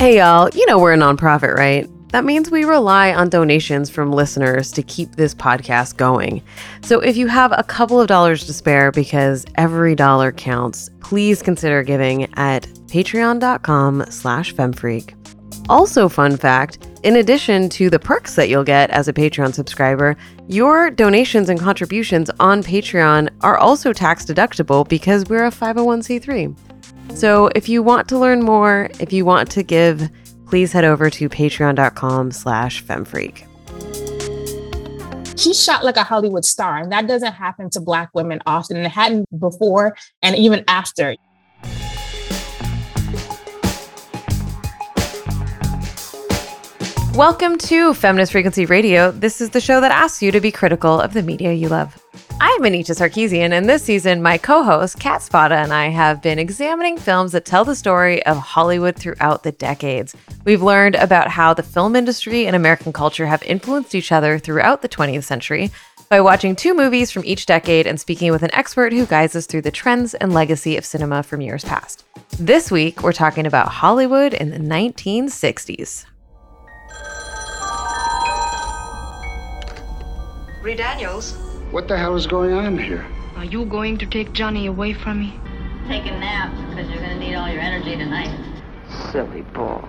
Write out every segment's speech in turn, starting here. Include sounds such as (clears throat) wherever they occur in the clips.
Hey, y'all, you know we're a nonprofit, right? That means we rely on donations from listeners to keep this podcast going. So if you have a couple of dollars to spare because every dollar counts, please consider giving at patreon.com slash femfreak. Also, fun fact, in addition to the perks that you'll get as a Patreon subscriber, your donations and contributions on Patreon are also tax deductible because we're a 501c3. So if you want to learn more, if you want to give, please head over to patreon.com slash femfreak. She's shot like a Hollywood star, and that doesn't happen to Black women often. And it hadn't before and even after. Welcome to Feminist Frequency Radio. This is the show that asks you to be critical of the media you love. I'm Anita Sarkeesian, and this season, my co host, Kat Spada, and I have been examining films that tell the story of Hollywood throughout the decades. We've learned about how the film industry and American culture have influenced each other throughout the 20th century by watching two movies from each decade and speaking with an expert who guides us through the trends and legacy of cinema from years past. This week, we're talking about Hollywood in the 1960s. Ree Daniels, What the hell is going on here? are you going to take Johnny away from me? Take a nap because you're going to need all your energy tonight. Silly boy.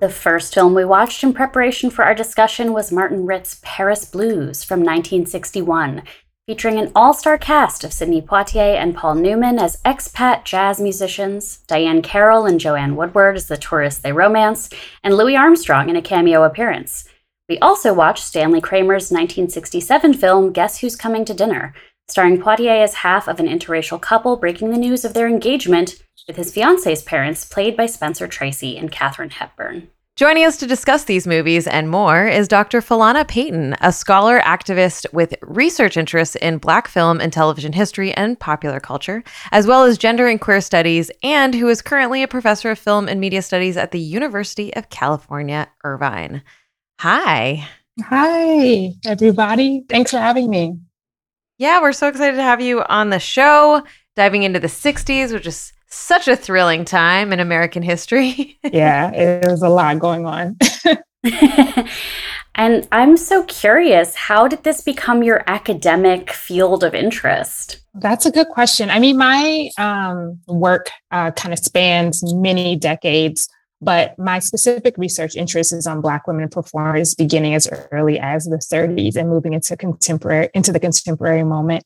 The first film we watched in preparation for our discussion was Martin Ritt's Paris Blues from 1961, featuring an all star cast of Sidney Poitier and Paul Newman as expat jazz musicians, Diahann Carroll and Joanne Woodward as the tourists they romance, and Louis Armstrong in a cameo appearance. We also watched Stanley Kramer's 1967 film Guess Who's Coming to Dinner, starring Poitier as half of an interracial couple breaking the news of their engagement with his fiance's parents, played by Spencer Tracy and Katharine Hepburn. Joining us to discuss these movies and more is Dr. Falana Payton, a scholar activist with research interests in Black film and television history and popular culture, as well as gender and queer studies, and who is currently a professor of film and media studies at the University of California, Irvine. Hi. Hi, everybody. Thanks for having me. Yeah, we're so excited to have you on the show, diving into the 60s, which is such a thrilling time in American history. (laughs) Yeah, it was a lot going on. (laughs) and I'm so curious, how did this become your academic field of interest? That's a good question. I mean, my um, work uh, kind of spans many decades, but my specific research interest is on Black women performers beginning as early as the 30s and moving into contemporary into the contemporary moment.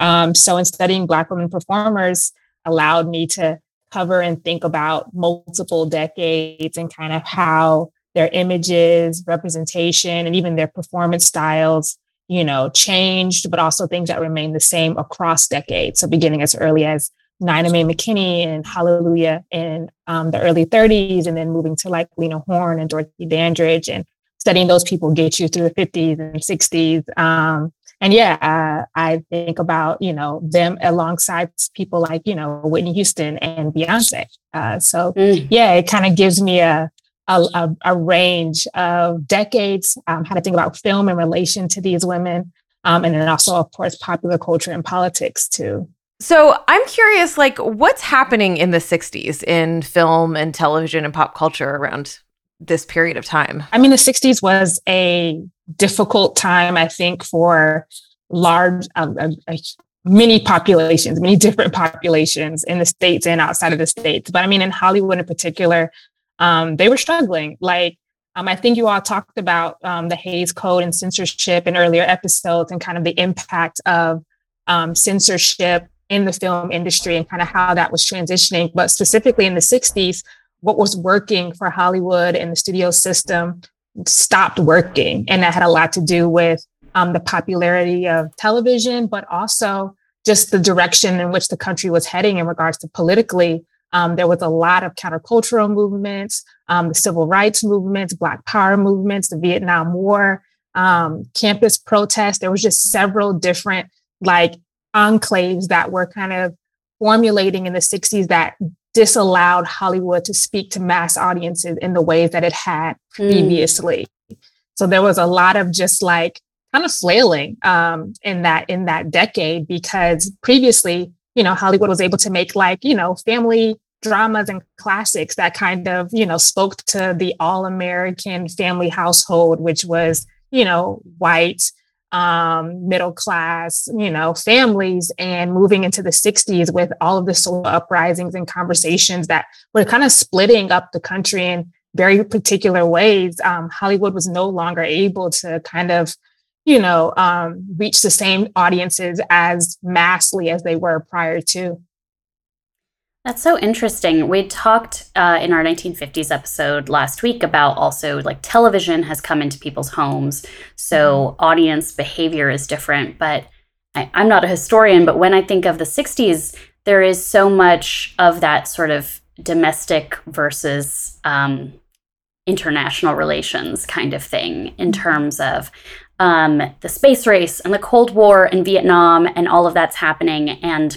Um, so, in studying Black women performers, allowed me to cover and think about multiple decades and kind of how their images, representation, and even their performance styles, you know, changed, but also things that remain the same across decades. So beginning as early as Nina Mae McKinney and Hallelujah in um, the early 30s, and then moving to like Lena Horne and Dorothy Dandridge and studying those people get you through the 50s and 60s. Um, and yeah, uh, I think about you know them alongside people like you know Whitney Houston and Beyonce. Uh, so Mm. yeah, it kind of gives me a a, a, a range of decades, um, how to think about film in relation to these women, um, and then also of course popular culture and politics too. So I'm curious, like, what's happening in the 60s in film and television and pop culture around this period of time? I mean, the 60s was a difficult time, I think, for large, uh, uh, many populations, many different populations in the States and outside of the States. But I mean, in Hollywood in particular, um, they were struggling. Like, um, I think you all talked about um, the Hays Code and censorship in earlier episodes and kind of the impact of um, censorship in the film industry and kind of how that was transitioning. But specifically in the 60s, what was working for Hollywood and the studio system stopped working. And that had a lot to do with um, the popularity of television, but also just the direction in which the country was heading in regards to politically. Um, there was a lot of countercultural movements, um, the civil rights movements, Black Power movements, the Vietnam War, um, campus protests. There was just several different like enclaves that were kind of formulating in the 60s that disallowed Hollywood to speak to mass audiences in the ways that it had previously. So there was a lot of just like kind of flailing um, in that in that decade because previously, you know, Hollywood was able to make like you know family dramas and classics that kind of, you know, spoke to the all American family household, which was, you know, white, um, middle class, you know, families, and moving into the 60s with all of the social uprisings and conversations that were kind of splitting up the country in very particular ways. Um, Hollywood was no longer able to kind of, you know, um, reach the same audiences as massively as they were prior to. That's so interesting. We talked uh, in our 1950s episode last week about also like television has come into people's homes. So mm-hmm. audience behavior is different. But I, I'm not a historian, but when I think of the 60s, there is so much of that sort of domestic versus um, international relations kind of thing in mm-hmm. terms of um, the space race and the Cold War and Vietnam and all of that's happening. And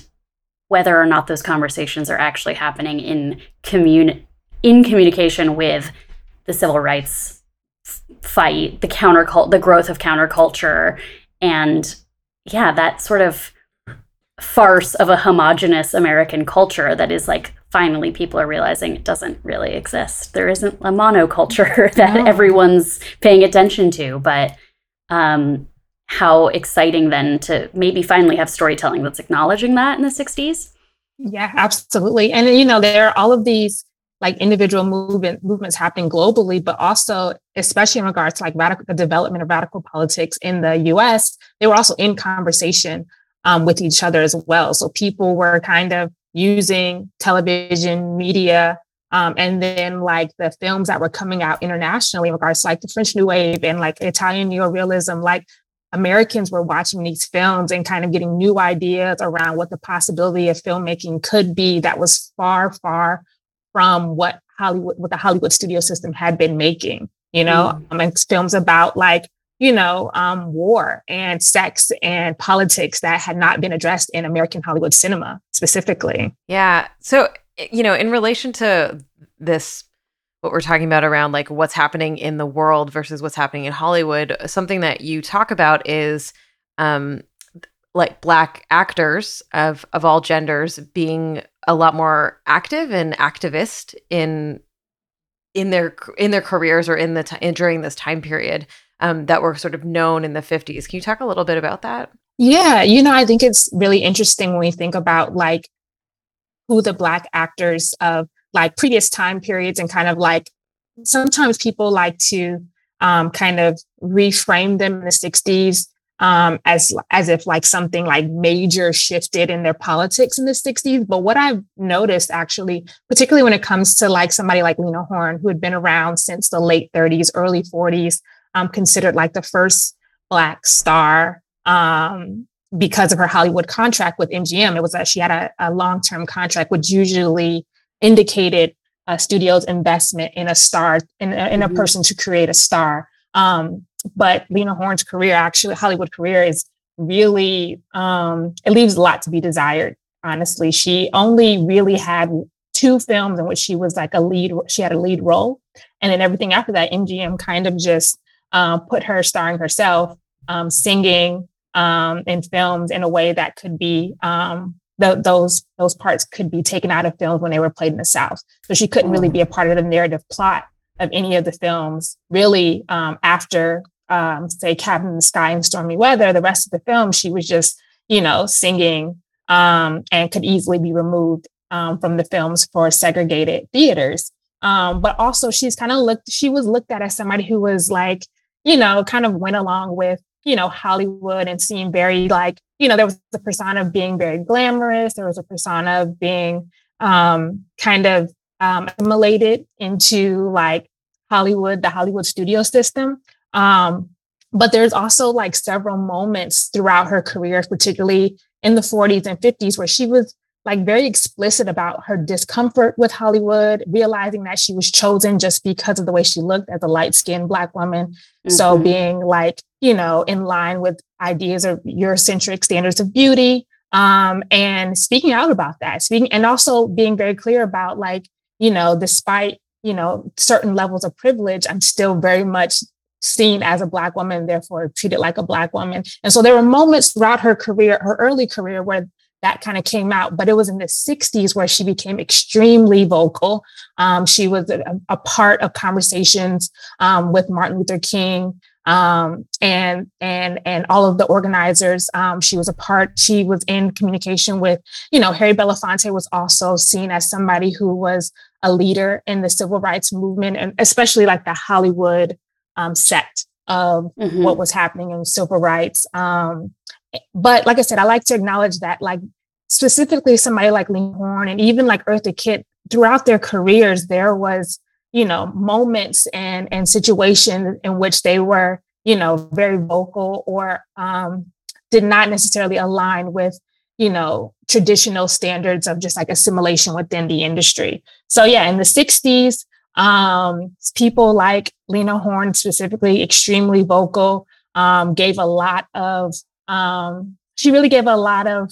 whether or not those conversations are actually happening in commun- in communication with the civil rights fight, the countercult, the growth of counterculture, and yeah, that sort of farce of a homogenous American culture that is like finally people are realizing it doesn't really exist. There isn't a monoculture (laughs) that no. everyone's paying attention to, but um, how exciting then to maybe finally have storytelling that's acknowledging that in the 60s. Yeah, absolutely. And you know, there are all of these like individual movement movements happening globally, but also especially in regards to like radical the development of radical politics in the US, they were also in conversation um, with each other as well. So people were kind of using television media um, and then like the films that were coming out internationally in regards to like the French New Wave and like Italian neorealism, like Americans were watching these films and kind of getting new ideas around what the possibility of filmmaking could be that was far, far from what Hollywood, what the Hollywood studio system had been making, you know, mm. um, films about like, you know, um, war and sex and politics that had not been addressed in American Hollywood cinema specifically. Yeah. So, you know, in relation to this what we're talking about around like what's happening in the world versus what's happening in Hollywood, something that you talk about is um like black actors of of all genders being a lot more active and activist in in their in their careers or in the t- during this time period um, that were sort of known in the 50s. Can you talk a little bit about that? Yeah, you know, I think it's really interesting when we think about like who the black actors of like previous time periods and kind of like sometimes people like to um, kind of reframe them in the 60s um, as as if like something like major shifted in their politics in the 60s. But what I've noticed actually, particularly when it comes to like somebody like Lena Horne, who had been around since the late 30s, early 40s, um, considered like the first black star um, because of her Hollywood contract with MGM. It was that she had a, a long-term contract, which usually indicated a studio's investment in a star, in a, in a mm-hmm. person to create a star. Um, but Lena Horne's career, actually, Hollywood career, is really um, it leaves a lot to be desired. Honestly, she only really had two films in which she was like a lead. She had a lead role, and then everything after that, MGM kind of just uh, put her starring herself, um, singing um, in films in a way that could be um, the, those those parts could be taken out of films when they were played in the South. So she couldn't really be a part of the narrative plot of any of the films. Really, um, after um, say Cabin in the Sky and Stormy Weather, the rest of the film she was just you know singing um, and could easily be removed um, from the films for segregated theaters. Um, but also, she's kind of looked. She was looked at as somebody who was like you know kind of went along with you know Hollywood and seemed very like you know, there was a persona of being very glamorous. There was a persona of being um, kind of um, assimilated into like Hollywood, the Hollywood studio system. Um, but there's also like several moments throughout her career, particularly in the 40s and 50s, where she was like very explicit about her discomfort with Hollywood, realizing that she was chosen just because of the way she looked as a light skinned Black woman. Mm-hmm. So being like, you know, in line with ideas of Eurocentric standards of beauty. Um, and speaking out about that, speaking and also being very clear about like, you know, despite, you know, certain levels of privilege, I'm still very much seen as a black woman, therefore treated like a black woman. And so there were moments throughout her career, her early career, where that kind of came out. But it was in the 60s where she became extremely vocal. Um, she was a, a, part of conversations um, with Martin Luther King um, and and and all of the organizers. Um, she was a part. She was in communication with, you know, Harry Belafonte was also seen as somebody who was a leader in the civil rights movement, and especially like the Hollywood um, sect of mm-hmm. what was happening in civil rights. Um, but like I said, I like to acknowledge that, like specifically somebody like Lena Horne and even like Eartha Kitt, throughout their careers, there was you know moments and and situations in which they were you know very vocal or um, did not necessarily align with you know traditional standards of just like assimilation within the industry. So yeah, in the '60s, um, people like Lena Horne specifically, extremely vocal, um, gave a lot of um, she really gave a lot of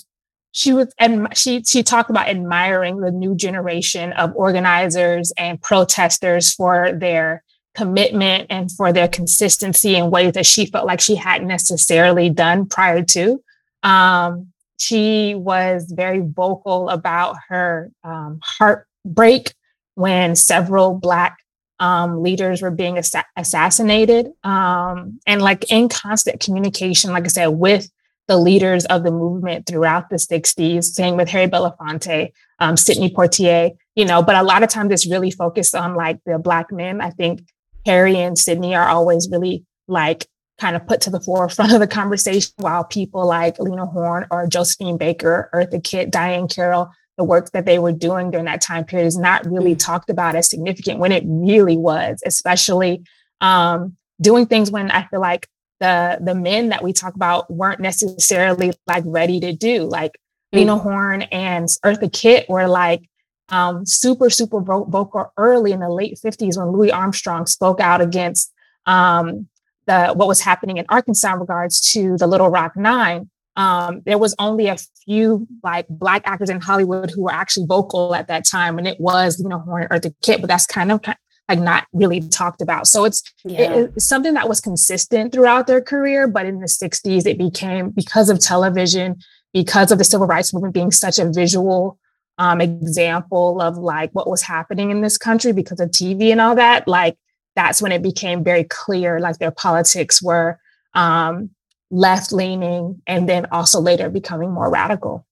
she was and she she talked about admiring the new generation of organizers and protesters for their commitment and for their consistency in ways that she felt like she hadn't necessarily done prior to. Um, she was very vocal about her um, heartbreak when several Black um, leaders were being assa- assassinated um, and like in constant communication, like I said, with the leaders of the movement throughout the 60s, same with Harry Belafonte, um, Sidney Poitier, you know, but a lot of times it's really focused on like the Black men. I think Harry and Sidney are always really like kind of put to the forefront (laughs) of the conversation while people like Lena Horne or Josephine Baker, Eartha Kitt, Diahann Carroll, the work that they were doing during that time period is not really mm. talked about as significant when it really was, especially um, doing things when I feel like the the men that we talk about weren't necessarily like ready to do. Like mm. Lena Horne and Eartha Kitt were like um, super, super vocal early in the late 50s when Louis Armstrong spoke out against um, the what was happening in Arkansas in regards to the Little Rock Nine. Um, there was only a few like black actors in Hollywood who were actually vocal at that time, and it was you know Horne Eartha Kitt, but that's kind of like not really talked about. So it's, yeah. it, it's something that was consistent throughout their career, but in the 60s, it became because of television, because of the civil rights movement being such a visual um, example of like what was happening in this country because of TV and all that, like that's when it became very clear, like their politics were um, left leaning and then also later becoming more radical.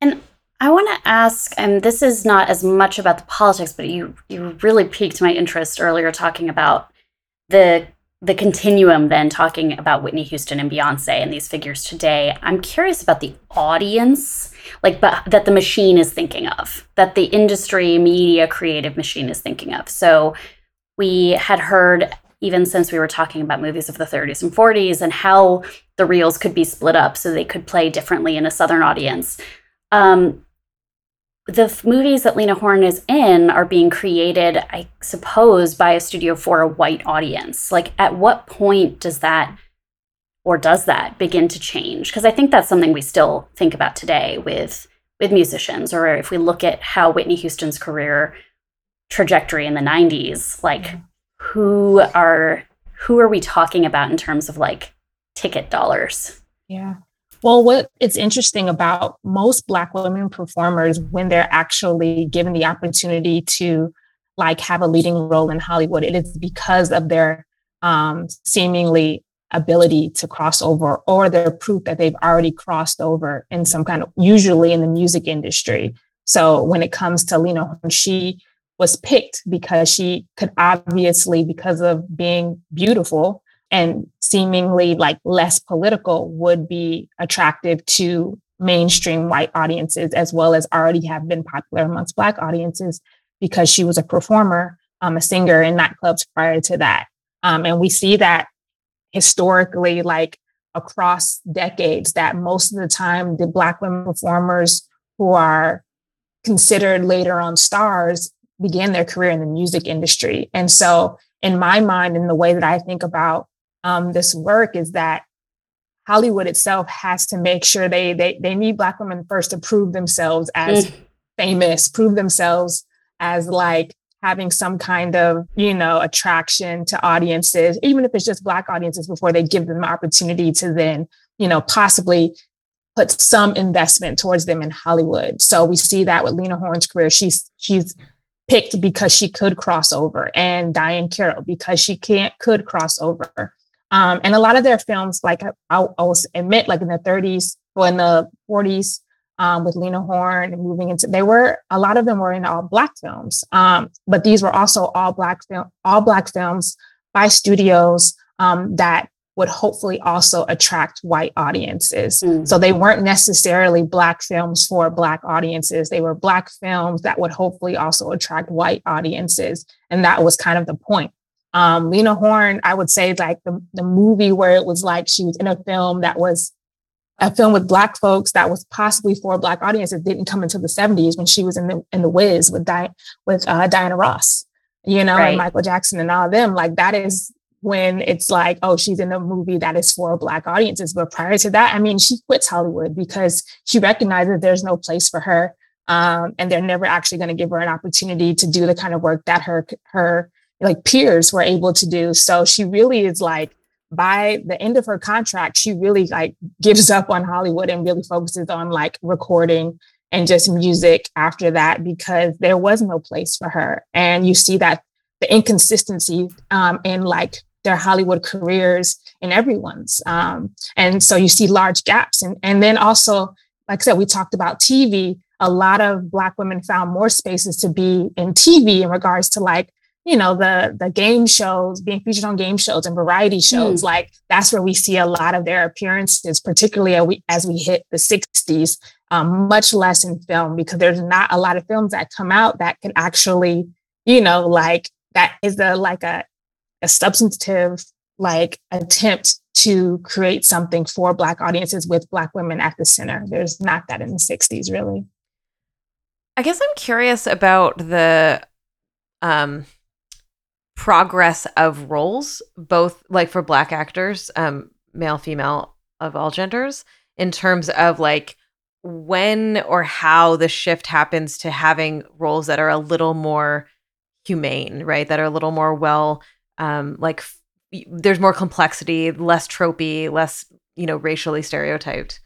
And I want to ask, and this is not as much about the politics, but you you really piqued my interest earlier talking about the the continuum then talking about Whitney Houston and Beyonce and these figures today. I'm curious about the audience, like but that the machine is thinking of, that the industry, media, creative machine is thinking of. So we had heard even since we were talking about movies of the 30s and 40s and how the reels could be split up so they could play differently in a southern audience. Um, the f- movies that Lena Horne is in are being created, I suppose, by a studio for a white audience. Like, at what point does that or does that begin to change? Because I think that's something we still think about today with with musicians, or if we look at how Whitney Houston's career trajectory in the '90s, like mm-hmm. who are who are we talking about in terms of like ticket dollars? Yeah. Well, what it's interesting about most Black women performers when they're actually given the opportunity to like have a leading role in Hollywood, it is because of their um, seemingly ability to cross over or their proof that they've already crossed over in some kind of usually in the music industry. So when it comes to Lena, she was picked because she could obviously, because of being beautiful, and seemingly like less political would be attractive to mainstream white audiences as well as already have been popular amongst black audiences because she was a performer um, a singer in nightclubs prior to that. Um, and we see that historically like across decades that most of the time the black women performers who are considered later on stars began their career in the music industry. And so in my mind in the way that i think about um, this work is that Hollywood itself has to make sure they they they need black women first to prove themselves as mm. famous, prove themselves as like having some kind of you know attraction to audiences, even if it's just black audiences, before they give them the opportunity to then you know possibly put some investment towards them in Hollywood. So we see that with Lena Horne's career. She's she's picked because she could cross over, and Diahann Carroll because she can't could cross over. Um, and a lot of their films, like I, I will admit, like in the 30s or in the 40s, um, with Lena Horne and moving into, they were a lot of them were in all black films, um, but these were also all black film, all black films by studios um, that would hopefully also attract white audiences. Mm. So they weren't necessarily black films for black audiences. They were black films that would hopefully also attract white audiences, and that was kind of the point. Um, Lena Horne, I would say, like the, the movie where it was like she was in a film that was a film with black folks that was possibly for a black audience that didn't come until the 70s when she was in the in the Wiz with Di- with uh, Diana Ross, you know, right. and Michael Jackson and all of them. Like that is when it's like, oh, she's in a movie that is for black audiences. But prior to that, I mean, she quits Hollywood because she recognizes there's no place for her. Um, and they're never actually going to give her an opportunity to do the kind of work that her her like peers were able to do. So she really is like by the end of her contract, she really like gives up on Hollywood and really focuses on like recording and just music after that because there was no place for her. And you see that the inconsistency um, in like their Hollywood careers and everyone's. Um, and so you see large gaps. And, and then also, like I said, we talked about TV. A lot of Black women found more spaces to be in TV in regards to like you know the the game shows being featured on game shows and variety shows mm. like that's where we see a lot of their appearances particularly as we, as we hit the 60s um, much less in film because there's not a lot of films that come out that can actually you know like that is a like a, a substantive like attempt to create something for black audiences with black women at the center there's not that in the 60s really i guess i'm curious about the um progress of roles, both like for black actors, um, male, female, of all genders, in terms of like when or how the shift happens to having roles that are a little more humane, right? That are a little more well, um, like f- there's more complexity, less tropey, less, you know, racially stereotyped.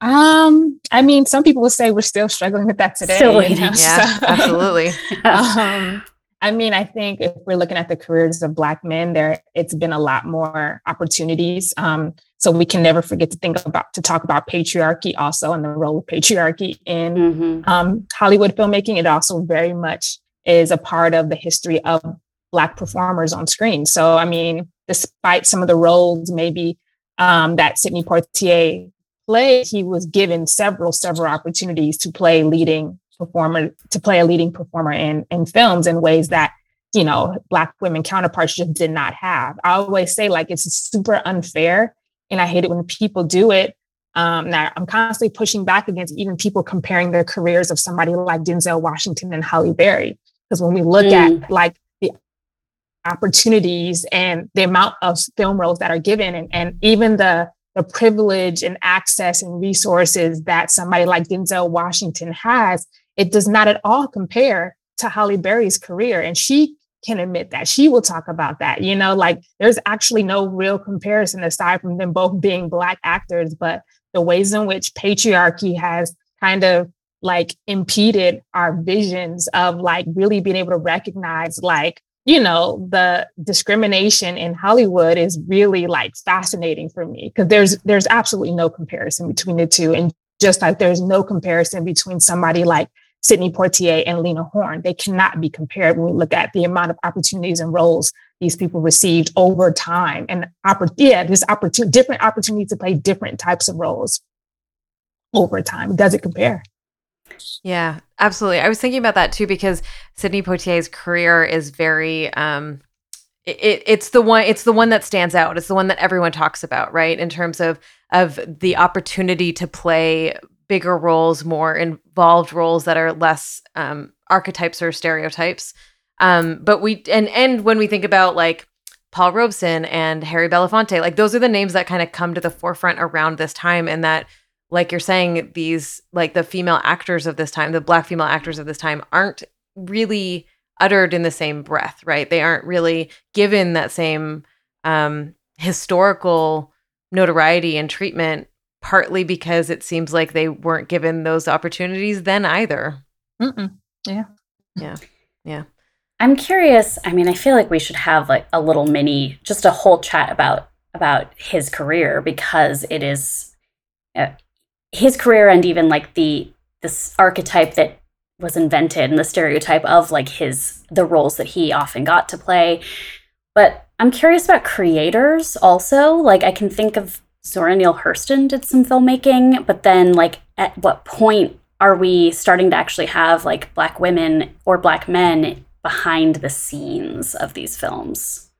Um, I mean, some people would say we're still struggling with that today. Still. You know? Yeah, so, absolutely. (laughs) um, I mean, I think if we're looking at the careers of Black men, there it's been a lot more opportunities. Um, so we can never forget to think about to talk about patriarchy also and the role of patriarchy in mm-hmm. um, Hollywood filmmaking. It also very much is a part of the history of Black performers on screen. So I mean, despite some of the roles maybe um, that Sidney Poitier played, he was given several several opportunities to play leading performer to play a leading performer in in films in ways that you know black women counterparts just did not have i always say like it's super unfair and i hate it when people do it um, now i'm constantly pushing back against even people comparing their careers of somebody like denzel washington and halle berry because when we look mm. at like the opportunities and the amount of film roles that are given and, and even the the privilege and access and resources that somebody like Denzel Washington has, it does not at all compare to Halle Berry's career. And she can admit that. She will talk about that. You know, like there's actually no real comparison aside from them both being Black actors, but the ways in which patriarchy has kind of like impeded our visions of like really being able to recognize like you know the discrimination in hollywood is really like fascinating for me because there's there's absolutely no comparison between the two and just like there's no comparison between somebody like Sidney Poitier and Lena Horne. They cannot be compared when we look at the amount of opportunities and roles these people received over time. And yeah, there's opportunity, different opportunities to play different types of roles over time. Does it compare? Yeah, absolutely. I was thinking about that too because Sidney Poitier's career is very um it, it's the one it's the one that stands out. It's the one that everyone talks about, right? In terms of of the opportunity to play bigger roles, more involved roles that are less um, archetypes or stereotypes. Um, but we and and when we think about like Paul Robeson and Harry Belafonte, like those are the names that kind of come to the forefront around this time, and that like you're saying, these like the female actors of this time, the black female actors of this time, aren't really uttered in the same breath, right? They aren't really given that same um, historical notoriety and treatment partly because it seems like they weren't given those opportunities then either. Mm-mm. Yeah. Yeah. Yeah. I'm curious. I mean, I feel like we should have like a little mini, just a whole chat about about his career because it is uh, his career and even like the this archetype that was invented and the stereotype of like his the roles that he often got to play. But I'm curious about creators also. Like I can think of Zora Neale Hurston did some filmmaking, but then like at what point are we starting to actually have like black women or black men behind the scenes of these films?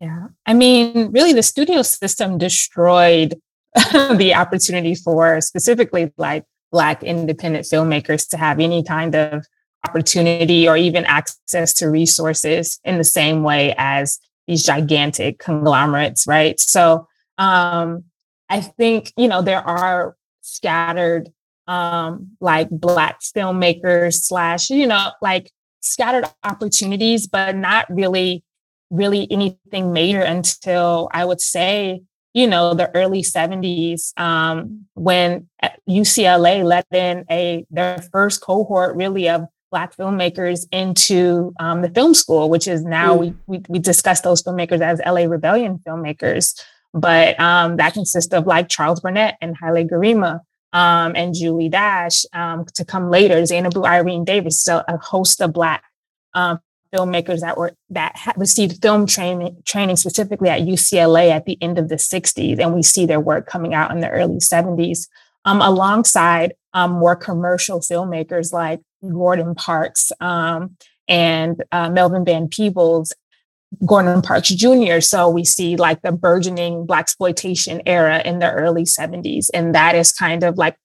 Yeah. I mean, really the studio system destroyed (laughs) the opportunity for specifically like Black independent filmmakers to have any kind of opportunity or even access to resources in the same way as these gigantic conglomerates, right? So um, I think, you know, there are scattered um, like Black filmmakers slash, you know, like scattered opportunities, but not really, really anything major until I would say you know, the early 70s um, when UCLA let in a their first cohort really of Black filmmakers into um, the film school, which is now mm. we, we, we discuss those filmmakers as LA Rebellion filmmakers. But um, that consists of like Charles Burnett and Haile Gerima um, and Julie Dash um, to come later, Zeinabu Irene Davis, so a host of Black um, filmmakers that were that received film training training specifically at UCLA at the end of the 60s, and we see their work coming out in the early 70s, um, alongside um, more commercial filmmakers like Gordon Parks um, and uh, Melvin Van Peebles. Gordon Parks Jr. So we see like the burgeoning black exploitation era in the early 70s, and that is kind of like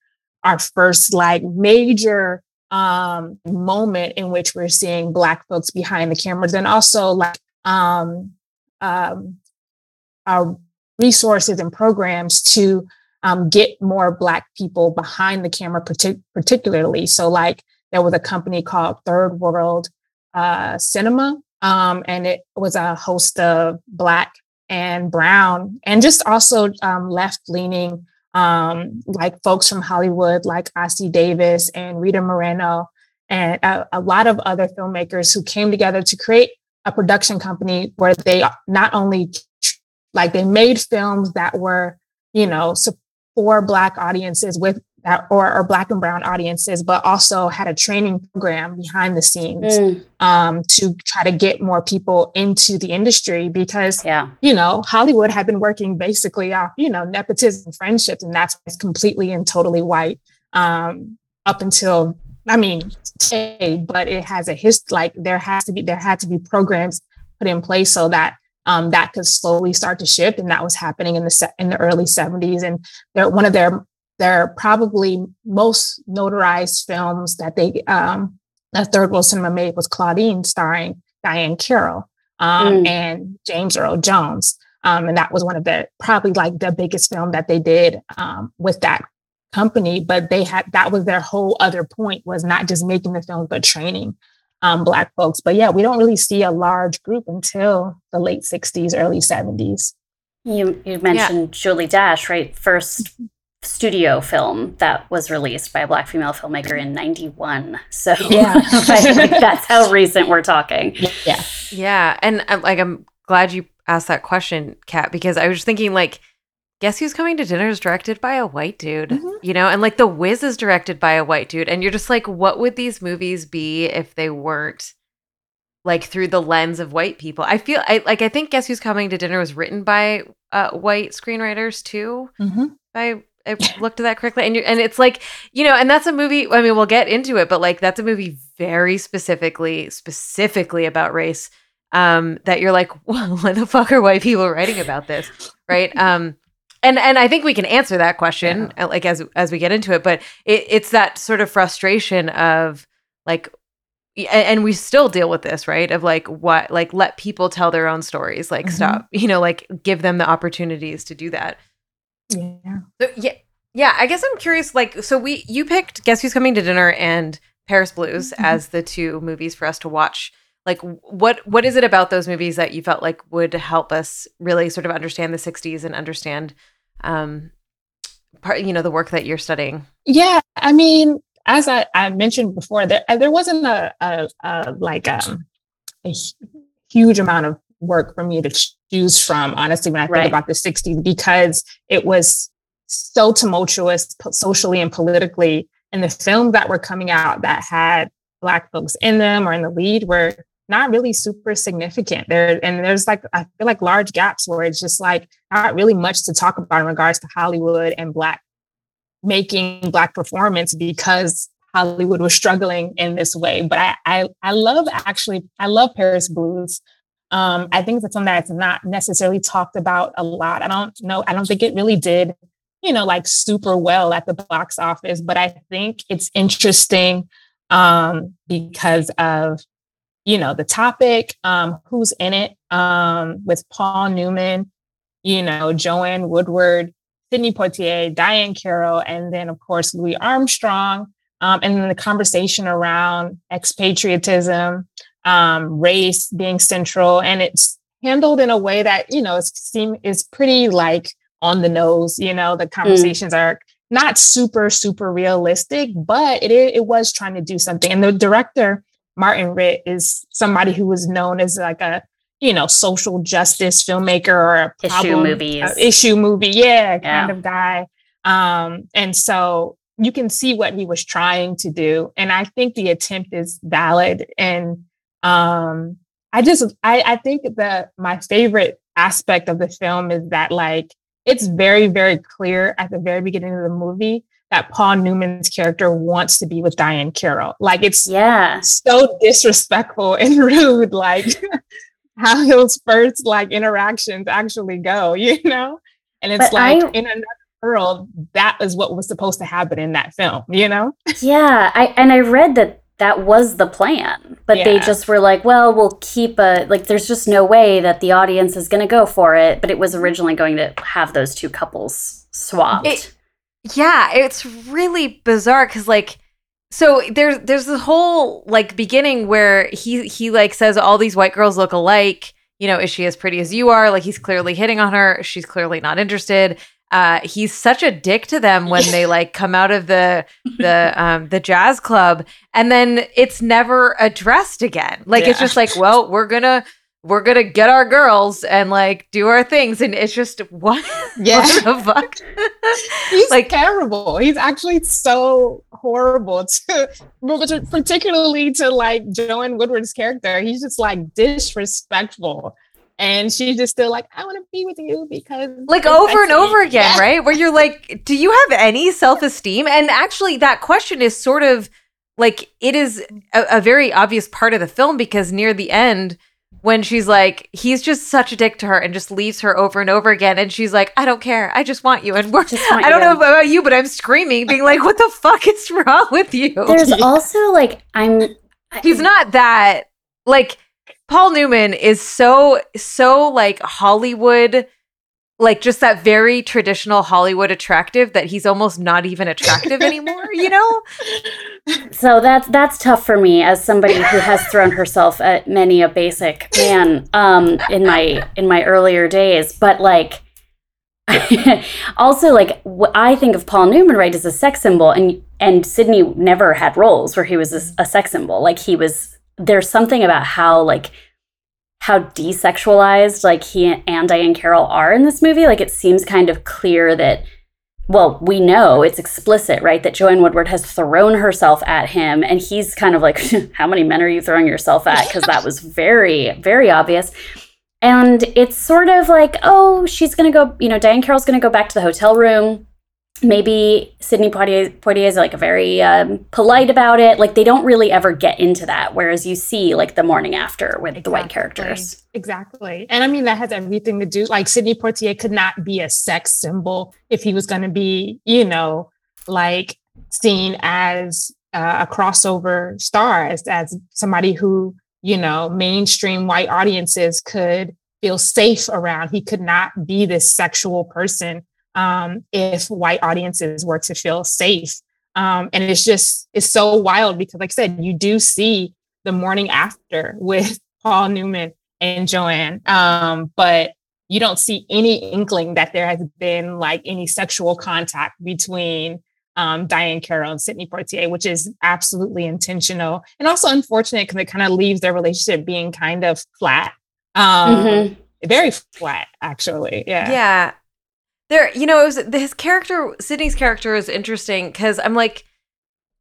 our first like major um, moment in which we're seeing Black folks behind the cameras and also like um, um, our resources and programs to um, get more Black people behind the camera, partic- particularly. So, like, there was a company called Third World uh, Cinema, um, and it was a host of Black and Brown and just also um, left leaning um, like folks from Hollywood, like Ossie Davis and Rita Moreno, and a, a, lot of other filmmakers who came together to create a production company where they not only like they made films that were, you know, for Black audiences with or, or black and brown audiences, but also had a training program behind the scenes mm. um, to try to get more people into the industry because, yeah. you know, Hollywood had been working basically off, you know, nepotism, friendships, and that's completely and totally white um, up until, I mean, today, but it has a history, like there has to be, there had to be programs put in place so that um, that could slowly start to shift, and that was happening in the se- in the early '70s. And one of their they're probably most notarized films that they um, that Third World Cinema made was Claudine, starring Diahann Carroll um, mm. and James Earl Jones, um, and that was one of the probably like the biggest film that they did um, with that company. But they had that was their whole other point was not just making the films but training um, Black folks. But yeah, we don't really see a large group until the late '60s, early '70s. You you mentioned yeah. Julie Dash, right? First studio film that was released by a black female filmmaker in 91 so yeah. (laughs) like, that's how (laughs) recent we're talking. Yeah. Yeah. And I'm, uh, like i'm glad you asked that question kat because i was thinking like guess who's coming to dinner is directed by a white dude mm-hmm. you know? And like the wiz is directed by a white dude. And you're just like what would these movies be if they weren't like through the lens of white people? I feel I, like i think guess who's coming to dinner was written by uh, white screenwriters too mm-hmm. by I looked at that correctly. And you and it's like, you know, and that's a movie. I mean, we'll get into it, but like that's a movie very specifically, specifically about race. Um, that you're like, well, (laughs) what the fuck are white people writing about this? Right. (laughs) Um, and and I think we can answer that question yeah. Uh, like as as we get into it, but it, it's that sort of frustration of like and we still deal with this right of like what like let people tell their own stories like mm-hmm. stop you know like give them the opportunities to do that yeah. So, yeah. Yeah, I guess I'm curious like so we you picked Guess Who's Coming to Dinner and Paris Blues mm-hmm. as the two movies for us to watch. Like what what is it about those movies that you felt like would help us really sort of understand the 60s and understand um part, you know, the work that you're studying? Yeah, I mean, as I, I mentioned before, there uh, there wasn't a, a, a like um, a huge amount of work for me to choose from. Honestly, when I think right. about the '60s, because it was so tumultuous socially and politically, and the films that were coming out that had Black folks in them or in the lead were not really super significant there and there's like i feel like large gaps where it's just like not really much to talk about in regards to hollywood and black making black performance because hollywood was struggling in this way but i i, I love actually i love paris blues um, i think it's something that's not necessarily talked about a lot. I don't know i don't think it really did you know like super well at the box office but i think it's interesting um, because of you know, the topic, um, who's in it, um, with Paul Newman, you know, Joanne Woodward, Sidney Poitier, Diahann Carroll, and then of course Louis Armstrong, um, and then the conversation around expatriatism, um, race being central, and it's handled in a way that you know it's seem is pretty like on the nose. You know, the hmm. conversations mm. are not super super realistic, but it it was trying to do something, and the director Martin Ritt is somebody who was known as like a you know social justice filmmaker or a problem, issue movies uh, issue movie yeah, yeah kind of guy um and so you can see what he was trying to do and i think the attempt is valid and um i just i i think that my favorite aspect of the film is that like it's very very clear at the very beginning of the movie that Paul Newman's character wants to be with Diahann Carroll. Like it's yeah so disrespectful and (laughs) rude. Like (laughs) how those first like interactions actually go, (laughs) you know? And it's but like I, in another world, that is what was supposed to happen in that film, you know? Yeah. I and I read that that was the plan, but yeah. they just were like, well, we'll keep a like there's just no way that the audience is gonna go for it. But it was originally going to have those two couples swapped. It, yeah, it's really bizarre because like so there's there's this whole like beginning where he he like says all these white girls look alike. You know, is she as pretty as you are? Like he's clearly hitting on her. She's clearly not interested. Uh, he's such a dick to them when they (laughs) like come out of the the um the jazz club and then it's never addressed again. Like yeah. it's just like, well, we're gonna we're gonna get our girls and like do our things and it's just (laughs) what yeah what the fuck (laughs) he's like terrible he's actually so horrible to particularly to like joanne woodward's character he's just like disrespectful and she's just still like i want to be with you because like over and over again yeah. right where you're like do you have any self-esteem and actually that question is sort of like it is a, a very obvious part of the film because near the end when she's like, he's just such a dick to her and just leaves her over and over again. And she's like, I don't care. I just want you. And we're, I don't know about you, but I'm screaming, being like, what the fuck is wrong with you? There's yeah. (laughs) also like, I'm. He's not that. Like, Paul Newman is so, so like Hollywood like just that very traditional Hollywood attractive that he's almost not even attractive (laughs) anymore, you know? So that's that's tough for me as somebody who has thrown herself at many a basic man um in my in my earlier days, but like (laughs) also like I think of Paul Newman right as a sex symbol and and Sidney never had roles where he was a, a sex symbol. Like he was there's something about how like how desexualized like he and Diahann Carroll are in this movie. Like it seems kind of clear that well, we know it's explicit, right? That Joanne Woodward has thrown herself at him, and he's kind of like, (laughs) How many men are you throwing yourself at? Because that was very, very obvious. And it's sort of like, Oh, she's to go, you know, Diahann Carroll's to go back to the hotel room maybe Sidney Poitier, Poitier is like a very um, polite about it. Like they don't really ever get into that. Whereas you see like the morning after with exactly. the white characters. Exactly. And I mean, that has everything to do, like Sidney Poitier could not be a sex symbol if he was going to be, you know, like seen as uh, a crossover star, as, as somebody who, you know, mainstream white audiences could feel safe around. He could not be this sexual person um, if white audiences were to feel safe. Um, and it's just, it's so wild because, like I said, you do see the morning after (laughs) with Paul Newman and Joanne. Um, but you don't see any inkling that there has been like any sexual contact between um, Diahann Carroll and Sidney Poitier, which is absolutely intentional and also unfortunate because it kind of leaves their relationship being kind of flat. Um, mm-hmm. Very flat, actually. Yeah. Yeah. There, you know, it was his character, Sidney's character is interesting because I'm like,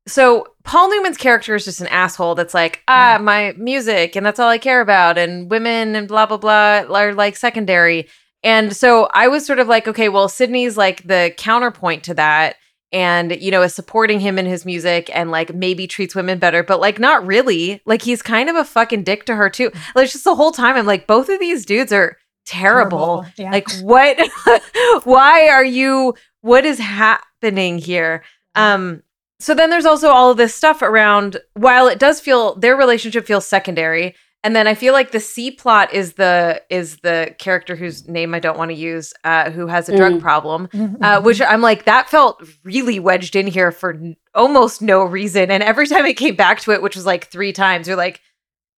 so Paul Newman's character is just an asshole that's like, ah, my music, and that's all I care about, and women and blah blah blah are like secondary. And so I was sort of like, okay, well, Sidney's like the counterpoint to that, and you know, is supporting him in his music and like maybe treats women better, but like not really. Like he's kind of a fucking dick to her too. Like just the whole time, I'm like, both of these dudes are terrible. terrible. Yeah. Like what? (laughs) why are you? What is happening here? Um so then there's also all of this stuff around while it does feel their relationship feels secondary and then i feel like the c plot is the is the character whose name i don't want to use uh, who has a drug mm. problem mm-hmm. uh, which i'm like that felt really wedged in here for n- almost no reason and every time it came back to it which was like three times you're like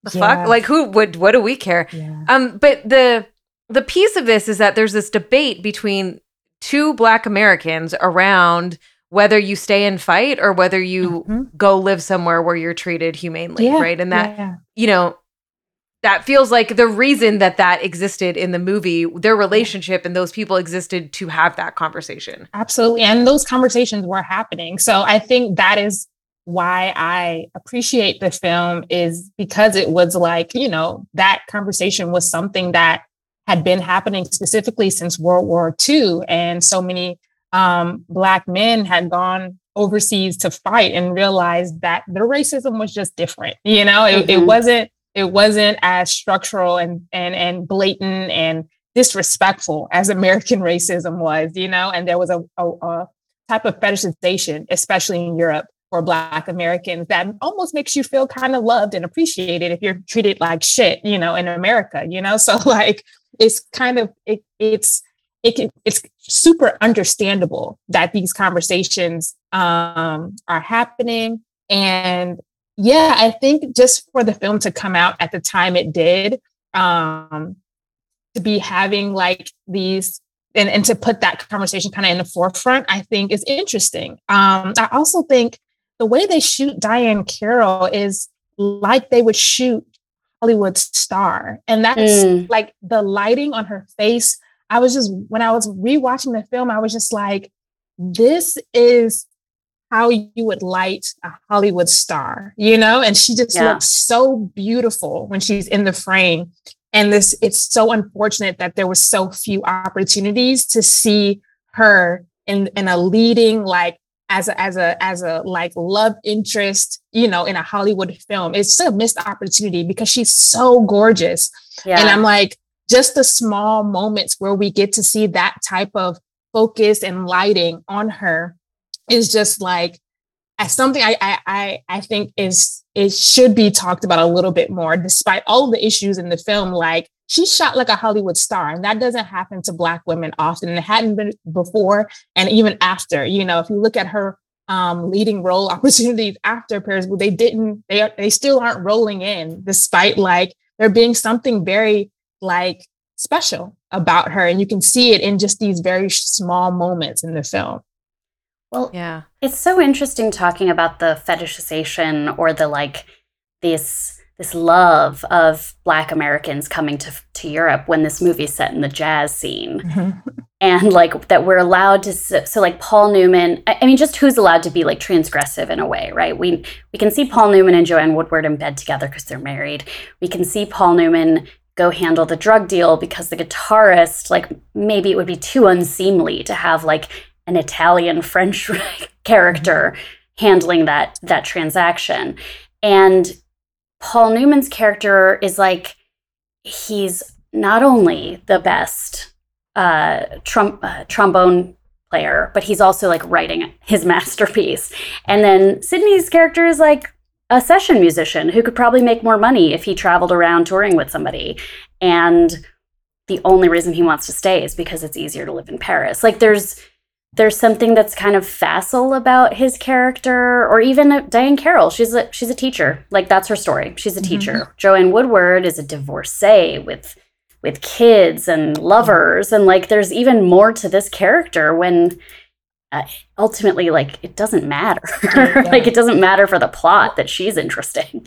the yeah. fuck like who would what do we care yeah. um but the the piece of this is that there's this debate between two black americans around whether you stay and fight or whether you mm-hmm. go live somewhere where you're treated humanely, yeah, right? And that, yeah. you know, that feels like the reason that that existed in the movie, their relationship and those people existed to have that conversation. Absolutely. And those conversations were happening. So I think that is why I appreciate the film is because it was like, you know, that conversation was something that had been happening specifically since World War II. And so many um, Black men had gone overseas to fight and realized that the racism was just different. You know, it, mm-hmm. it wasn't it wasn't as structural and and and blatant and disrespectful as American (laughs) racism was. You know, and there was a, a, a type of fetishization, especially in Europe, for Black Americans that almost makes you feel kind of loved and appreciated if you're treated like shit, you know, in America, you know? (laughs) So like it's kind of it, it's it can, it's super understandable that these conversations um, are happening. And yeah, I think just for the film to come out at the time it did, um, to be having like these and, and to put that conversation kind of in the forefront, I think is interesting. Um, I also think the way they shoot Diahann Carroll is like they would shoot Hollywood star. And that's mm. like the lighting on her face I was just, when I was rewatching the film, I was just like, this is how you would light a Hollywood star, you know? And she just yeah. looks so beautiful when she's in the frame. And this, it's so unfortunate that there was so few opportunities to see her in, in a leading, like, as a, as a, as a like love interest, you know, in a Hollywood film. It's a missed opportunity because she's so gorgeous. Yeah. And I'm like, just the small moments where we get to see that type of focus and lighting on her is just like as something I, I I think is it should be talked about a little bit more, despite all the issues in the film. Like she's shot like a Hollywood star, and that doesn't happen to Black women often, and it hadn't been before, and even after. You know, if you look at her um, leading role (laughs) opportunities after Paris, they didn't. They they still aren't rolling in, despite like there being something very like special about her. And you can see it in just these very small moments in the film. Well, yeah. It's so interesting talking about the fetishization or the like this this love of black Americans coming to to Europe when this movie is set in the jazz scene. Mm-hmm. And like that we're allowed to so, like Paul Newman I, I mean just who's allowed to be like transgressive in a way, right? We we can see Paul Newman and Joanne Woodward in bed together because they're married. We can see Paul Newman go handle the drug deal because the guitarist, like maybe it would be too unseemly to have like an Italian (laughs) French (laughs) character handling that that transaction. And Paul Newman's character is like he's not only the best uh, uh, trombone player, but he's also like writing his (laughs) masterpiece. And then Sidney's character is like a session musician who could probably make more money if he traveled around touring with somebody. And the only reason he wants to stay is because it's easier to live in Paris. Like there's there's something that's kind of facile about his character or even Diahann Carroll. She's a she's a teacher. Like that's her story. She's a mm-hmm. teacher. Joanne Woodward is a divorcee with with kids and lovers and like there's even more to this character when uh, ultimately like it doesn't matter (laughs) like it doesn't matter for the plot that she's interesting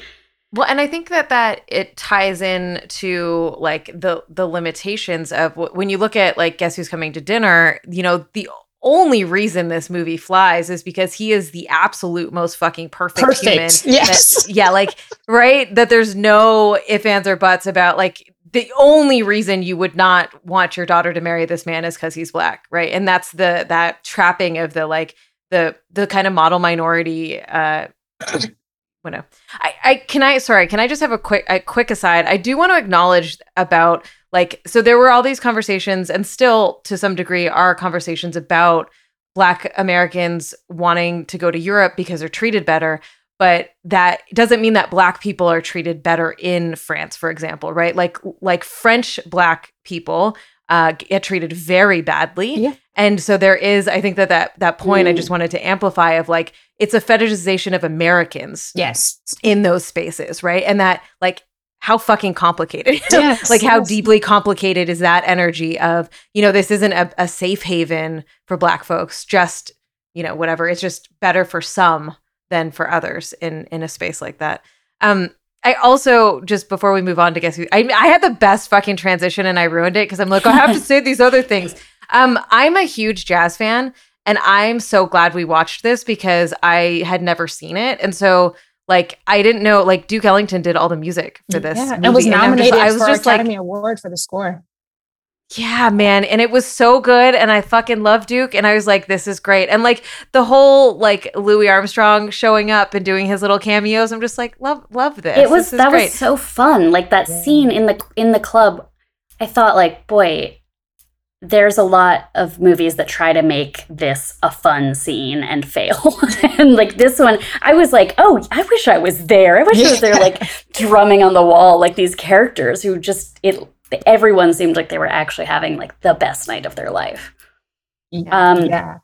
Well, and I think that that it ties in to like the the limitations of wh- when you look at like Guess Who's Coming to Dinner. You know, the only reason this movie flies is because he is the absolute most fucking perfect, Perfect. human. (laughs) Yes. That- yeah, like right. That there's no ifs ands or buts about like the only reason you would not want your daughter to marry this man is because he's black, right? And that's the that trapping of the like the the kind of model minority. uh (clears throat) what no. I, I can I sorry, can I just have a quick a quick aside? I do want to acknowledge about like so there were all these conversations and still to some degree are conversations about black Americans wanting to go to Europe because they're treated better, but that doesn't mean that black people are treated better in France, for example, right? Like like French black people uh, get treated very badly. Yeah. And so there is, I think that that, that point I Mm. just wanted to amplify of like, it's a fetishization of Americans Yes. in those spaces, right? And that like how fucking complicated. Yes, (laughs) like how yes. deeply complicated is that energy of, you know, this isn't a, a safe haven for black folks, just, you know, whatever. It's just better for some than for others in in a space like that. Um I also just before we move on to guess who I I had the best fucking transition and I ruined it because I'm like, I have to (laughs) say these other things. Um, I'm a huge jazz fan and I'm so glad we watched this because I had never seen it. And so like I didn't know like Duke Ellington did all the music for this. Yeah, movie. it was I'm nominated just- I was for just like, Academy Award for the score. yeah, man. And it was so good. And I fucking love Duke. And I was like, this is great. And like the whole like Louis Armstrong showing up and doing his little cameos. I'm just like, love, love this. it was This is that great. was so fun like that scene in the in the club i thought like boy there's a lot of movies that try to make this a fun scene and fail (laughs) and like this one i was like oh i wish i was there i wish i was there like (laughs) drumming on the wall like these characters who just it everyone seemed like they were actually having like the best night of their life um yeah.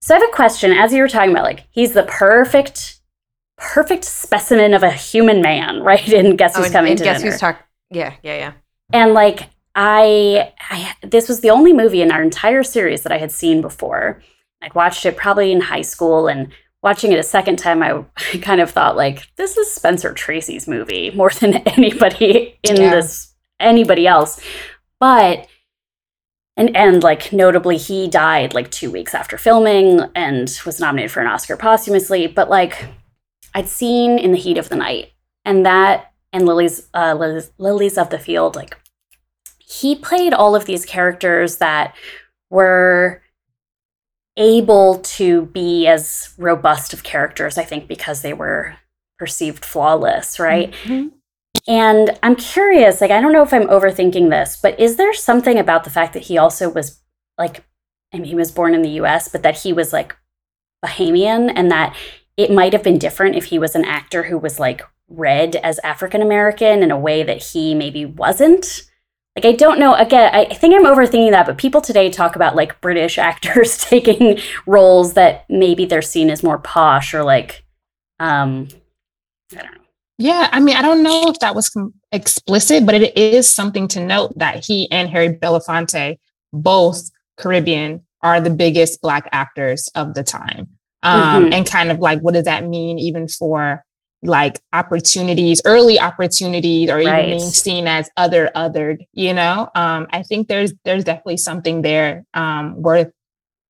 so I have a question. As you were talking about, like he's the perfect, perfect specimen of a human man, (laughs) right? And guess Oh, who's and, coming and to guess dinner? who's talk? Yeah, yeah, yeah. and like I, I, this was the only movie in our entire series that I had seen before. I'd watched it probably in high school, and watching it a second time, I, I (laughs) kind of thought like this is Spencer Tracy's movie more than (laughs) anybody in Yeah. this anybody else. But and and like notably he died like 2 weeks after filming and was nominated for an Oscar posthumously, but like I'd seen in the heat of the night and that and Lilies uh Lilies, Lilies of the Field like he played all of these characters that were able to be as robust of characters I think because they were perceived flawless, right? Mhm. And I'm curious, like, I don't know if I'm overthinking this, but is there something about the fact that he also was like, I mean, he was born in the US, but that he was like Bahamian and that it might have been different if he was an actor who was like read as African American in a way that he maybe wasn't? Like, I don't know. Again, I think I'm overthinking that, but people today talk about like British (laughs) actors (laughs) taking roles that maybe they're seen as more posh or like, um, I don't know. Yeah, I mean, I don't know if that was explicit, but it is something to note that he and Harry Belafonte, both Caribbean, are the biggest Black actors of the time. Um, Mhm. And kind of like, what does that mean even for like opportunities, early opportunities, or even being seen as other othered? You know, um, I think there's there's definitely something there um, worth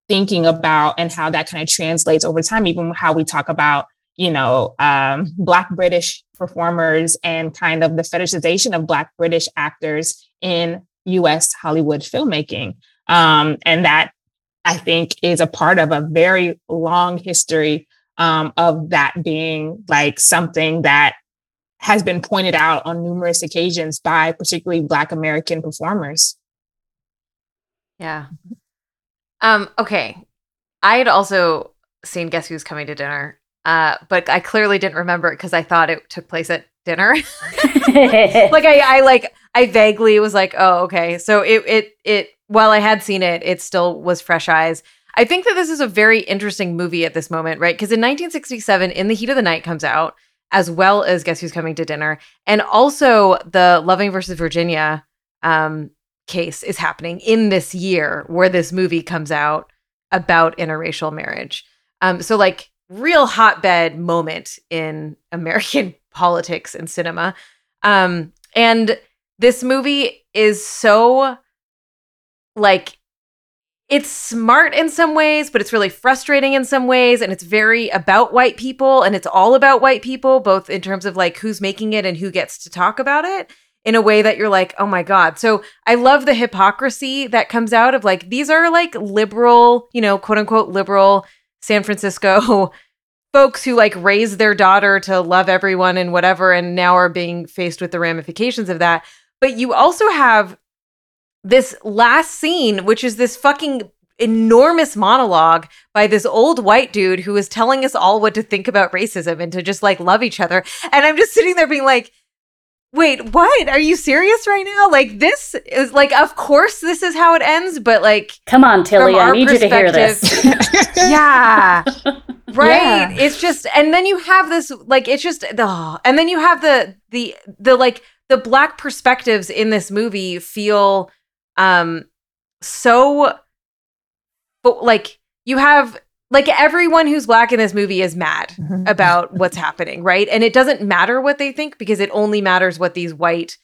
thinking about, and how that kind of translates over time. Even how we talk about you know, um, Black British performers and kind of the fetishization of Black British actors in US Hollywood filmmaking. Um, and that I think is a part of a very long history um, of that being like something that has been pointed out on numerous occasions by particularly Black American performers. Yeah. Um, okay. I had also seen Guess Who's Coming to Dinner, uh, but I clearly didn't remember it because I thought it took place at dinner. (laughs) (laughs) like I, I like I vaguely was like, oh, okay. So it it it while I had seen it, it still was fresh eyes. I think that this is a very interesting movie at this moment, right? Because in 1967, In the Heat of the Night comes out, as well as Guess Who's Coming to Dinner, and also the Loving versus Virginia um, case is happening in this year where this movie comes out about interracial marriage. Um, so like real hotbed moment in (laughs) American politics and cinema. Um, and this movie is so like it's smart in some ways, but it's really frustrating in some ways. And it's very about white people. And it's all about white people, both in terms of like who's making it and who gets to talk about it in a way that you're like, oh my God. So I love the hypocrisy that comes out of like, these are like liberal, you know, quote unquote liberal San Francisco (laughs) folks who like raised their daughter to love everyone and whatever, and now are being faced with the ramifications of that. But you also have this last scene, which is this fucking enormous monologue by this old white dude who is telling us all what to think about racism and to just like love each other. And I'm just sitting there being like, wait, what? Are you serious right now? Like, this is like, of course, this is how it ends, but like, come on, Tilly, I need you to hear this. (laughs) yeah. Right. Yeah. It's just, and then you have this, like, it's just, oh, and then you have the, the, the, like, the black perspectives in this movie feel um so but like you have like everyone who's black in this movie is mad mm-hmm. about (laughs) what's happening, right? And it doesn't matter what they think because it only matters what these white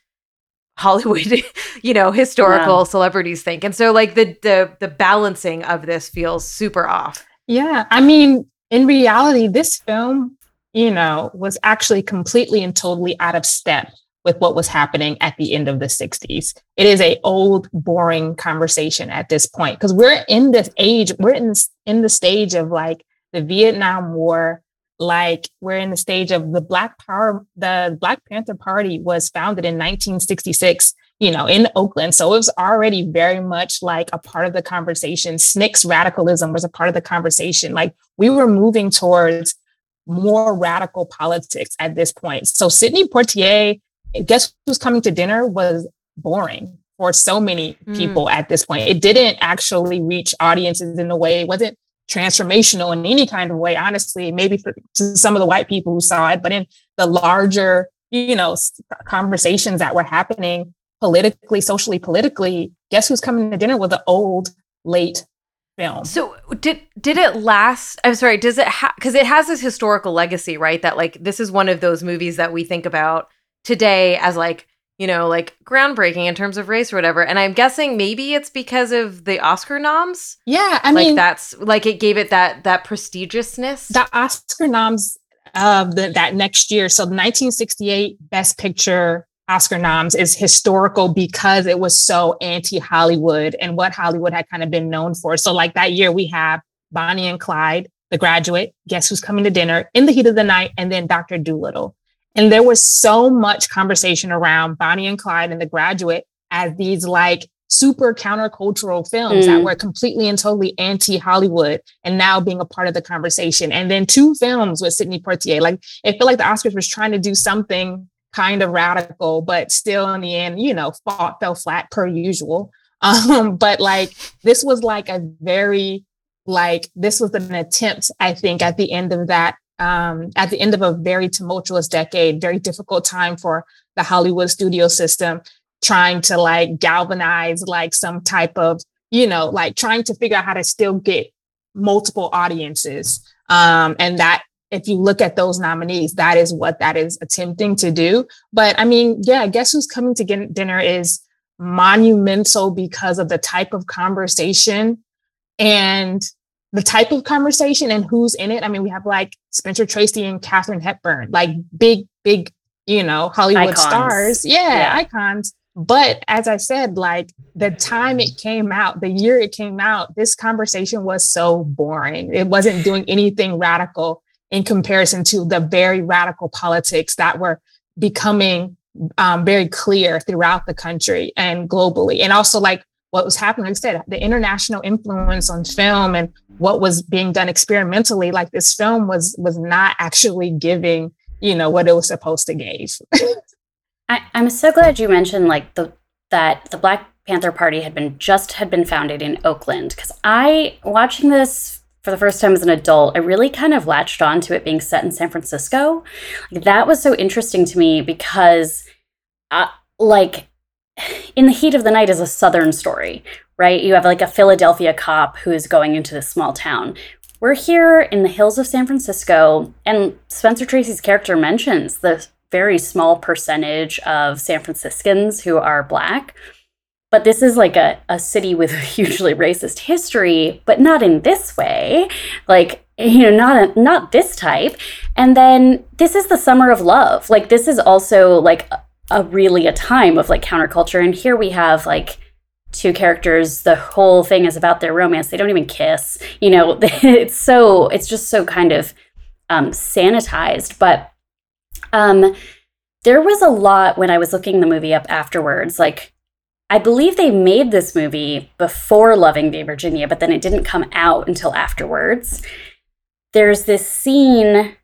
Hollywood, (laughs) you know, historical yeah. celebrities think. And so like the the the balancing of this feels super off. Yeah. I mean, in reality, this film, you know, was actually completely and totally out of step with what was happening at the end of the 60s. It is a old, boring conversation at this point because we're in this age, we're in in the stage of like the Vietnam War, like we're in the stage of the Black Power, the Black Panther Party was founded in 1966, you know, in Oakland. So it was already very much like a part of the conversation. SNCC's radicalism was a part of the conversation. Like we were moving towards more radical politics at this point. So Sidney Poitier Guess Who's Coming to Dinner was boring for so many hmm. people mm. at this point. It didn't actually reach audiences in a way, it wasn't transformational in any kind of way, honestly, maybe for to some of the white people who saw it, but in the larger, you know, conversations that were happening politically, socially, politically, Guess Who's Coming to Dinner with an old, late film. So did did it last? I'm sorry. Does it because it has this historical legacy, right? That like this is one of those movies that we think about today as like you know like groundbreaking in terms of race or whatever. And i'm guessing maybe it's because of the oscar noms. Yeah i like mean that's like it gave it that that prestigiousness. The oscar noms of the, that next year. So the 1968 best picture oscar noms is historical because it was so anti-hollywood and what hollywood had kind of been known for. So like that year we have bonnie and clyde the graduate guess who's coming to dinner in the heat of the night and then dr dolittle and there was so much conversation around Bonnie and Clyde and The Graduate as these like super countercultural films mm. that were completely and totally anti Hollywood and now being a part of the conversation. And then two films with Sidney Poitier. Like it felt like the Oscars was trying to do something kind of radical, but still in the end, you know, fought, fell flat per usual. (laughs) Um, but like this was like a very like this was an attempt, I think, at the end of that um, at the end of a very tumultuous decade, very difficult time for the Hollywood studio system, trying to like galvanize like some type of, you know, like trying to figure out how to still get multiple audiences. Um, and that if you look at those nominees, that is what that is attempting to do. But I mean, yeah, guess who's coming to get dinner is monumental because of the type of conversation and the type of conversation and who's in it. I mean, we have like Spencer Tracy and Katharine Hepburn, like big, big, you know, Hollywood icons. stars. Yeah, yeah, icons. But as I said, like the time it came out, the year it came out, this conversation was so boring. It wasn't doing anything radical in comparison to the very radical politics that were becoming um, very clear throughout the country and globally. And also, like, what was happening. Like I said, the international influence on film and what was being done experimentally, like this film was was not actually giving, you know, what it was supposed to give. (laughs) I, I'm so glad you mentioned like the that the Black Panther Party had been just had been founded in Oakland because I watching this for the first time as an adult, I really kind of latched on to it being set in San Francisco. Like, that was so interesting to me because, uh, like, In the Heat of the Night is a Southern story, right? You have like a Philadelphia cop who is going into this small town. We're here in the hills of San Francisco, and Spencer Tracy's character mentions the very small percentage of San Franciscans who are Black. But this is like a, a city with a (laughs) hugely racist history, but not in this way. Like, you know, not a, not this type. And then this is the summer of love. Like, this is also like a, really a time of like counterculture. And here we have like two characters. The whole thing is about their romance. They don't even kiss. You know (laughs) it's so it's just so kind of um, sanitized. But um, there was a lot when i was looking the movie up afterwards. Like i believe they made this movie before loving the virginia but then it didn't come out until afterwards. There's this scene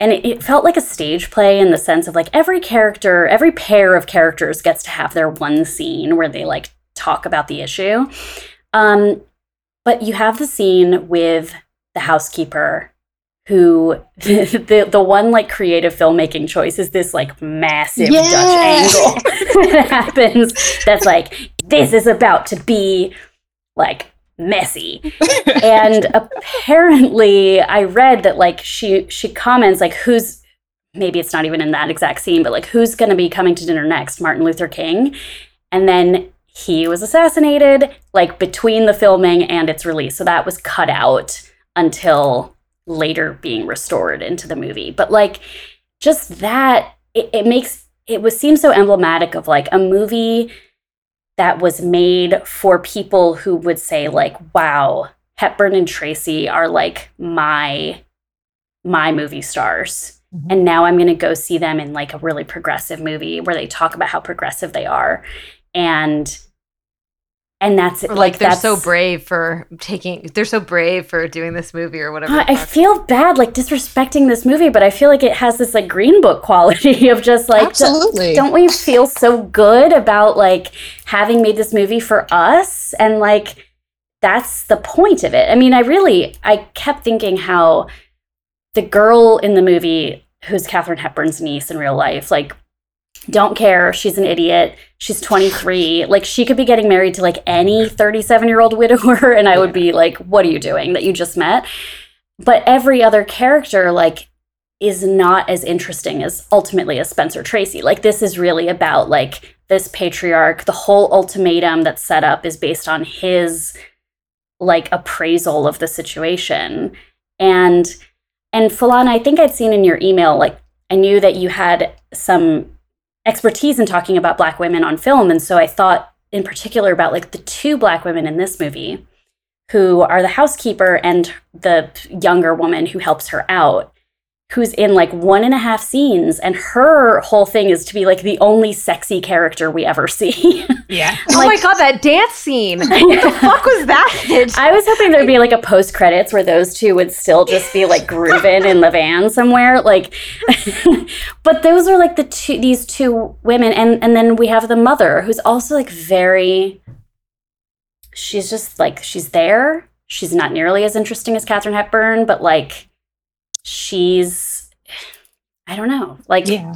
and it, it, felt like a stage play in the sense of like every character every pair of characters gets to have their one scene where they like talk about the issue. Um, but you have the scene with the housekeeper who (laughs) the, the, the one like creative filmmaking choice is this like massive yeah. Dutch angle (laughs) that happens that's like this is about to be like messy (laughs) and apparently i read that like she she comments like who's maybe it's not even in that exact scene but like who's going to be coming to dinner next martin luther king and then he was assassinated like between the filming and its release. So that was cut out until later being restored into the movie. But like just that it, it makes it was seems so emblematic of like a movie that was made for people who would say like wow hepburn and tracy are like my my movie stars mm-hmm. and now i'm going to go see them in like a really progressive movie where they talk about how progressive they are and and that's or like, like they're that's, so brave for taking they're so brave for doing this movie or whatever i feel bad like disrespecting this movie but i feel like it has this like green book quality (laughs) of just like absolutely. don't we feel so good about like having made this movie for us? And like that's the point of it. I mean i really i kept thinking how the girl in the movie who's katharine hepburn's niece in real life like don't care. She's an idiot. She's 23. Like she could be getting married to like any 37 year old widower. (laughs) And I would be like, what are you doing that you just met? But every other character, like, is not as interesting as ultimately as Spencer Tracy. Like this is really about like this patriarch. The whole ultimatum that's set up is based on his like appraisal of the situation. And and Philana, I think I'd seen in your email, like I knew that you had some expertise in talking about black women on film. And so i thought in particular about like the two black women in this movie who are the housekeeper and the younger woman who helps her out who's in like one and a half scenes and her whole thing is to be like the only sexy character we ever see. (laughs) Yeah. Oh my god that dance scene. (laughs) What the fuck was that i was hoping there'd be like a post credits where those two would still just be like grooving in the van somewhere like (laughs) but those are like the two these two women and and then we have the mother who's also like very she's just like she's there. She's not nearly as interesting as katharine hepburn but like she's I don't know, like yeah.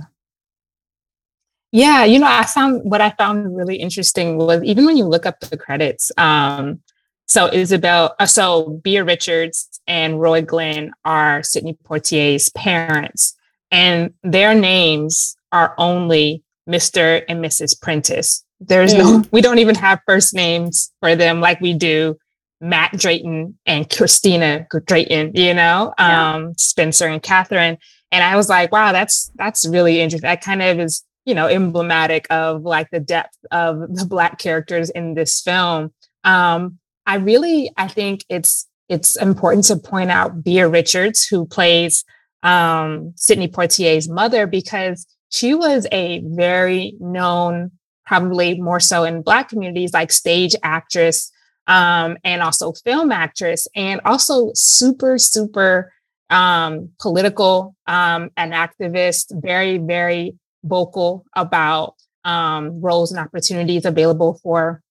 Yeah, you know, I found what I found really interesting was even when you look up the credits, um, so Isabel, uh, so Beah Richards and Roy Glenn are Sidney Poitier's parents, and their names are only Mr. and Mrs. Prentice. There's mm. no, we don't even have first names for them like we do Matt Drayton and Christina Drayton, you know, yeah. um, Spencer and Katharine. And I was like, wow, that's that's really interesting. That kind of is, you know, emblematic of like the depth of the black characters in this film. Um, I really, I think it's it's important to point out Beah Richards, who plays um, Sidney Poitier's mother, because she was a very known, probably more so in Black communities, like stage actress um, and also film actress, and also super, super um, political um, and activist, very, very vocal about um, roles and opportunities available for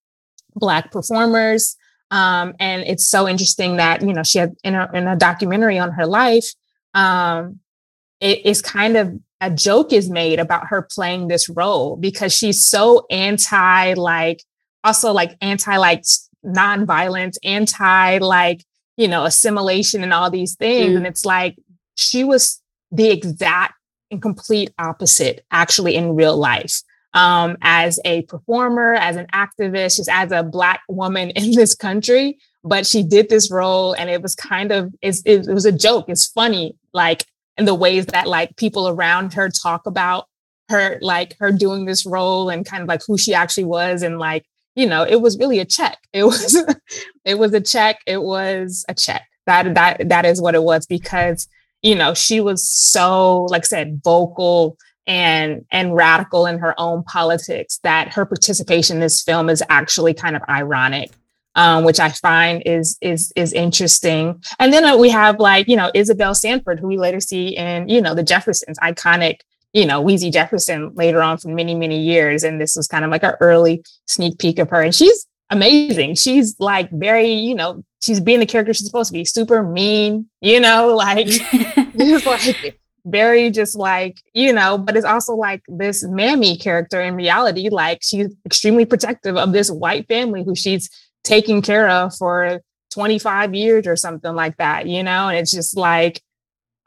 Black performers. Um, and it's so interesting that, you know, she had in a, in a documentary on her life, um, it is kind of a joke is made about her playing this role because she's so anti like also like anti like nonviolence, anti like, you know, assimilation and all these things. Mm. And it's like she was the exact and complete opposite actually in real life. Um, as a performer, as an activist, just as a black woman (laughs) in this country. But she did this role and it was kind of, it, it was a joke. It's funny, like in the ways that like people around her talk about her, like her doing this role and kind of like who she actually was and like you know, it was really a check. It was (laughs) it was a check. It was a check. That that that is what it was because, you know, she was so, like I said, vocal and and radical in her own politics that her participation in this film is actually kind of ironic. Um, which I find is is is interesting. And then we have like you know Isabel Sanford, who we later see in you know the Jeffersons, iconic you know, Weezy Jefferson later on for many, many years. And this was kind of like an early sneak peek of her. And she's amazing. She's like very, you know, she's being the character she's supposed to be, super mean, you know, (laughs) like (laughs) just like very just like, you know, but it's also like this mammy character in reality, like she's extremely protective of this white family who she's taking care of for 25 years or something like that, you know? And it's just like,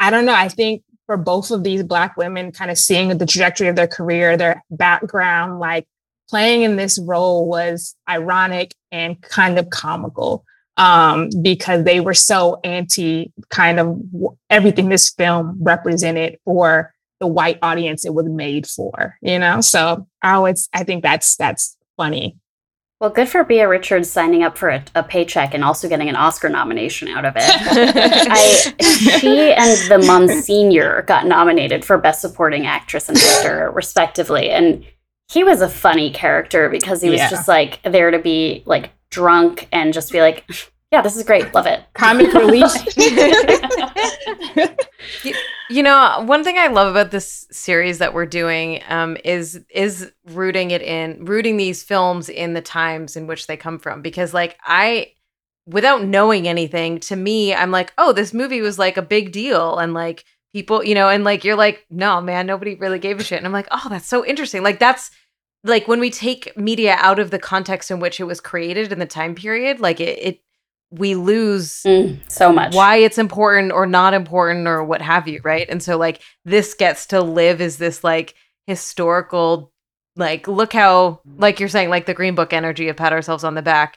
I don't know. I think for both of these Black women, kind of seeing the trajectory of their career, their background, like playing in this role was ironic and kind of comical um, because they were so anti kind of everything this film represented for the white audience it was made for, you know? So I always, I think that's, that's funny. Well, good for Beah Richards signing up for a, a, paycheck and also getting an Oscar nomination out of it. (laughs) I, she and the Monsignor got nominated for Best Supporting Actress and Actor, respectively. And he was a funny character because he was yeah. just like there to be like drunk and just be like, yeah, this is great. Love it. Comic (laughs) relief. (laughs) you, you, know, one thing I love about this series that we're doing um, is is rooting it in rooting these films in the times in which they come from. Because like I without knowing anything, to me, I'm like, oh, this movie was like a big deal and like people, you know, and like you're like, no, man, nobody really gave a shit. And I'm like, oh, that's so interesting. Like that's like when we take media out of the context in which it was created in the time period, like it, it we lose mm, so much. why it's important or not important or what have you right? And so like this gets to live as this like historical like look how like you're saying like the green book energy of pat ourselves on the back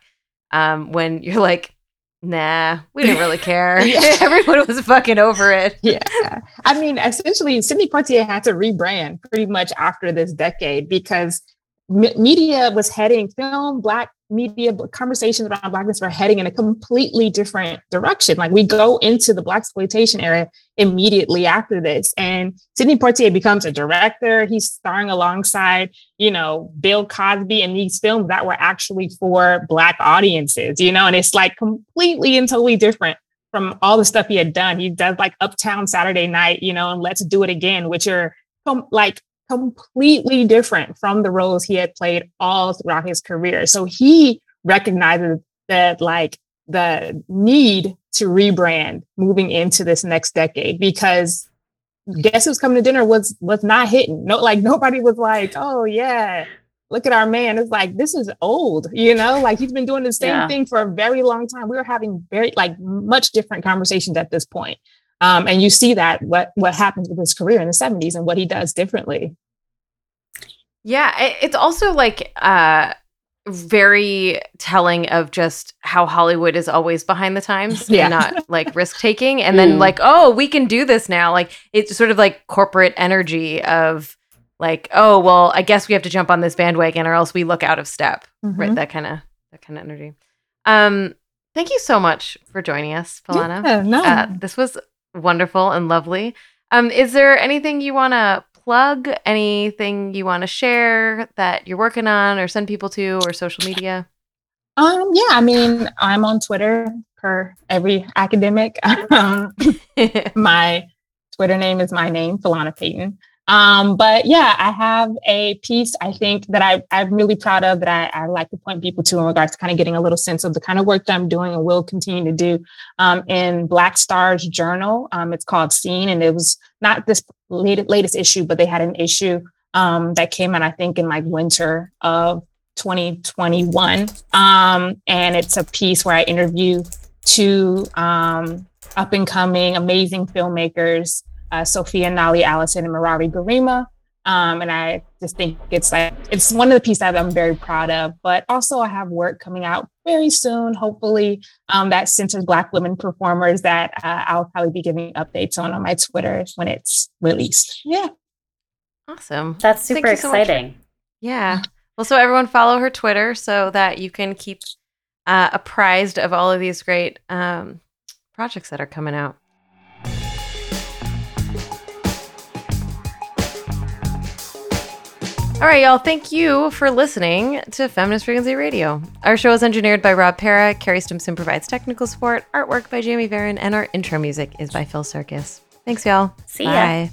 um when you're like nah we didn't really (laughs) care. (laughs) Everyone was fucking over it. Yeah. (laughs) I mean essentially sidney poitier had to rebrand pretty much after this decade because media was heading film black media conversations around blackness were heading in a completely different direction. Like we go into the Blaxploitation era immediately after this and sidney poitier becomes a director. He's starring alongside you know bill cosby in these films that were actually for black audiences you know and it's like completely and totally different from all the stuff he had done. He does like uptown saturday night you know and let's do it again which are like completely different from the roles he had played all throughout his career. So he recognizes that like the need to rebrand moving into this next decade because guess who's coming to dinner was was not hitting. No, like nobody was like, oh yeah, look at our man. It's like this is old, you know, like he's been doing the same yeah. thing for a very long time. We were having very like much different conversations at this point. Um, and you see that what what happens with his career in the 70s and what he does differently. Yeah, it's also like uh very telling of just how Hollywood is always behind the times (laughs) yeah. and not like (laughs) risk taking. And then mm. like, oh, we can do this now. Like it's sort of like corporate energy of like, oh, well, I guess we have to jump on this bandwagon or else we look out of step. Mm-hmm. Right. That kind of that kind of energy. Um, thank you so much for joining us, Philana. Yeah, no. Uh, this was wonderful and lovely. Um, is there anything you want to plug? Anything you want to share that you're working on or send people to or social media? Um, yeah, I mean, I'm on Twitter per every academic. (laughs) Um, (laughs) my Twitter name is my name, Philana Payton. Um, but yeah, I have a piece I think that I, I'm really proud of that I, I like to point people to in regards to kind of getting a little sense of the kind of work that I'm doing and will continue to do um, in BlackStar's Journal. Um, it's called Seen, and it was not this latest, latest issue, but they had an issue um, that came out, I think, in like winter of 2021. Um, and it's a piece where I interview two um, up and coming amazing filmmakers uh, Sophia Nahli Allison and Merawi Gerima. Um, and I just think it's like it's one of the pieces that I'm very proud of. But also, I have work coming out very soon, hopefully, um, that centers Black women performers that uh, I'll probably be giving updates on on my Twitter when it's released. Yeah, awesome. That's super exciting. So yeah. Well, so everyone follow her Twitter so that you can keep uh, apprised of all of these great um, projects that are coming out. All right, y'all. Thank you for listening to Feminist Frequency Radio. Our show is engineered by Rob Para. Carrie Stimson provides technical support, artwork by Jamie Varon, and our intro music is by Phil Circus. Thanks, y'all. See ya. Bye.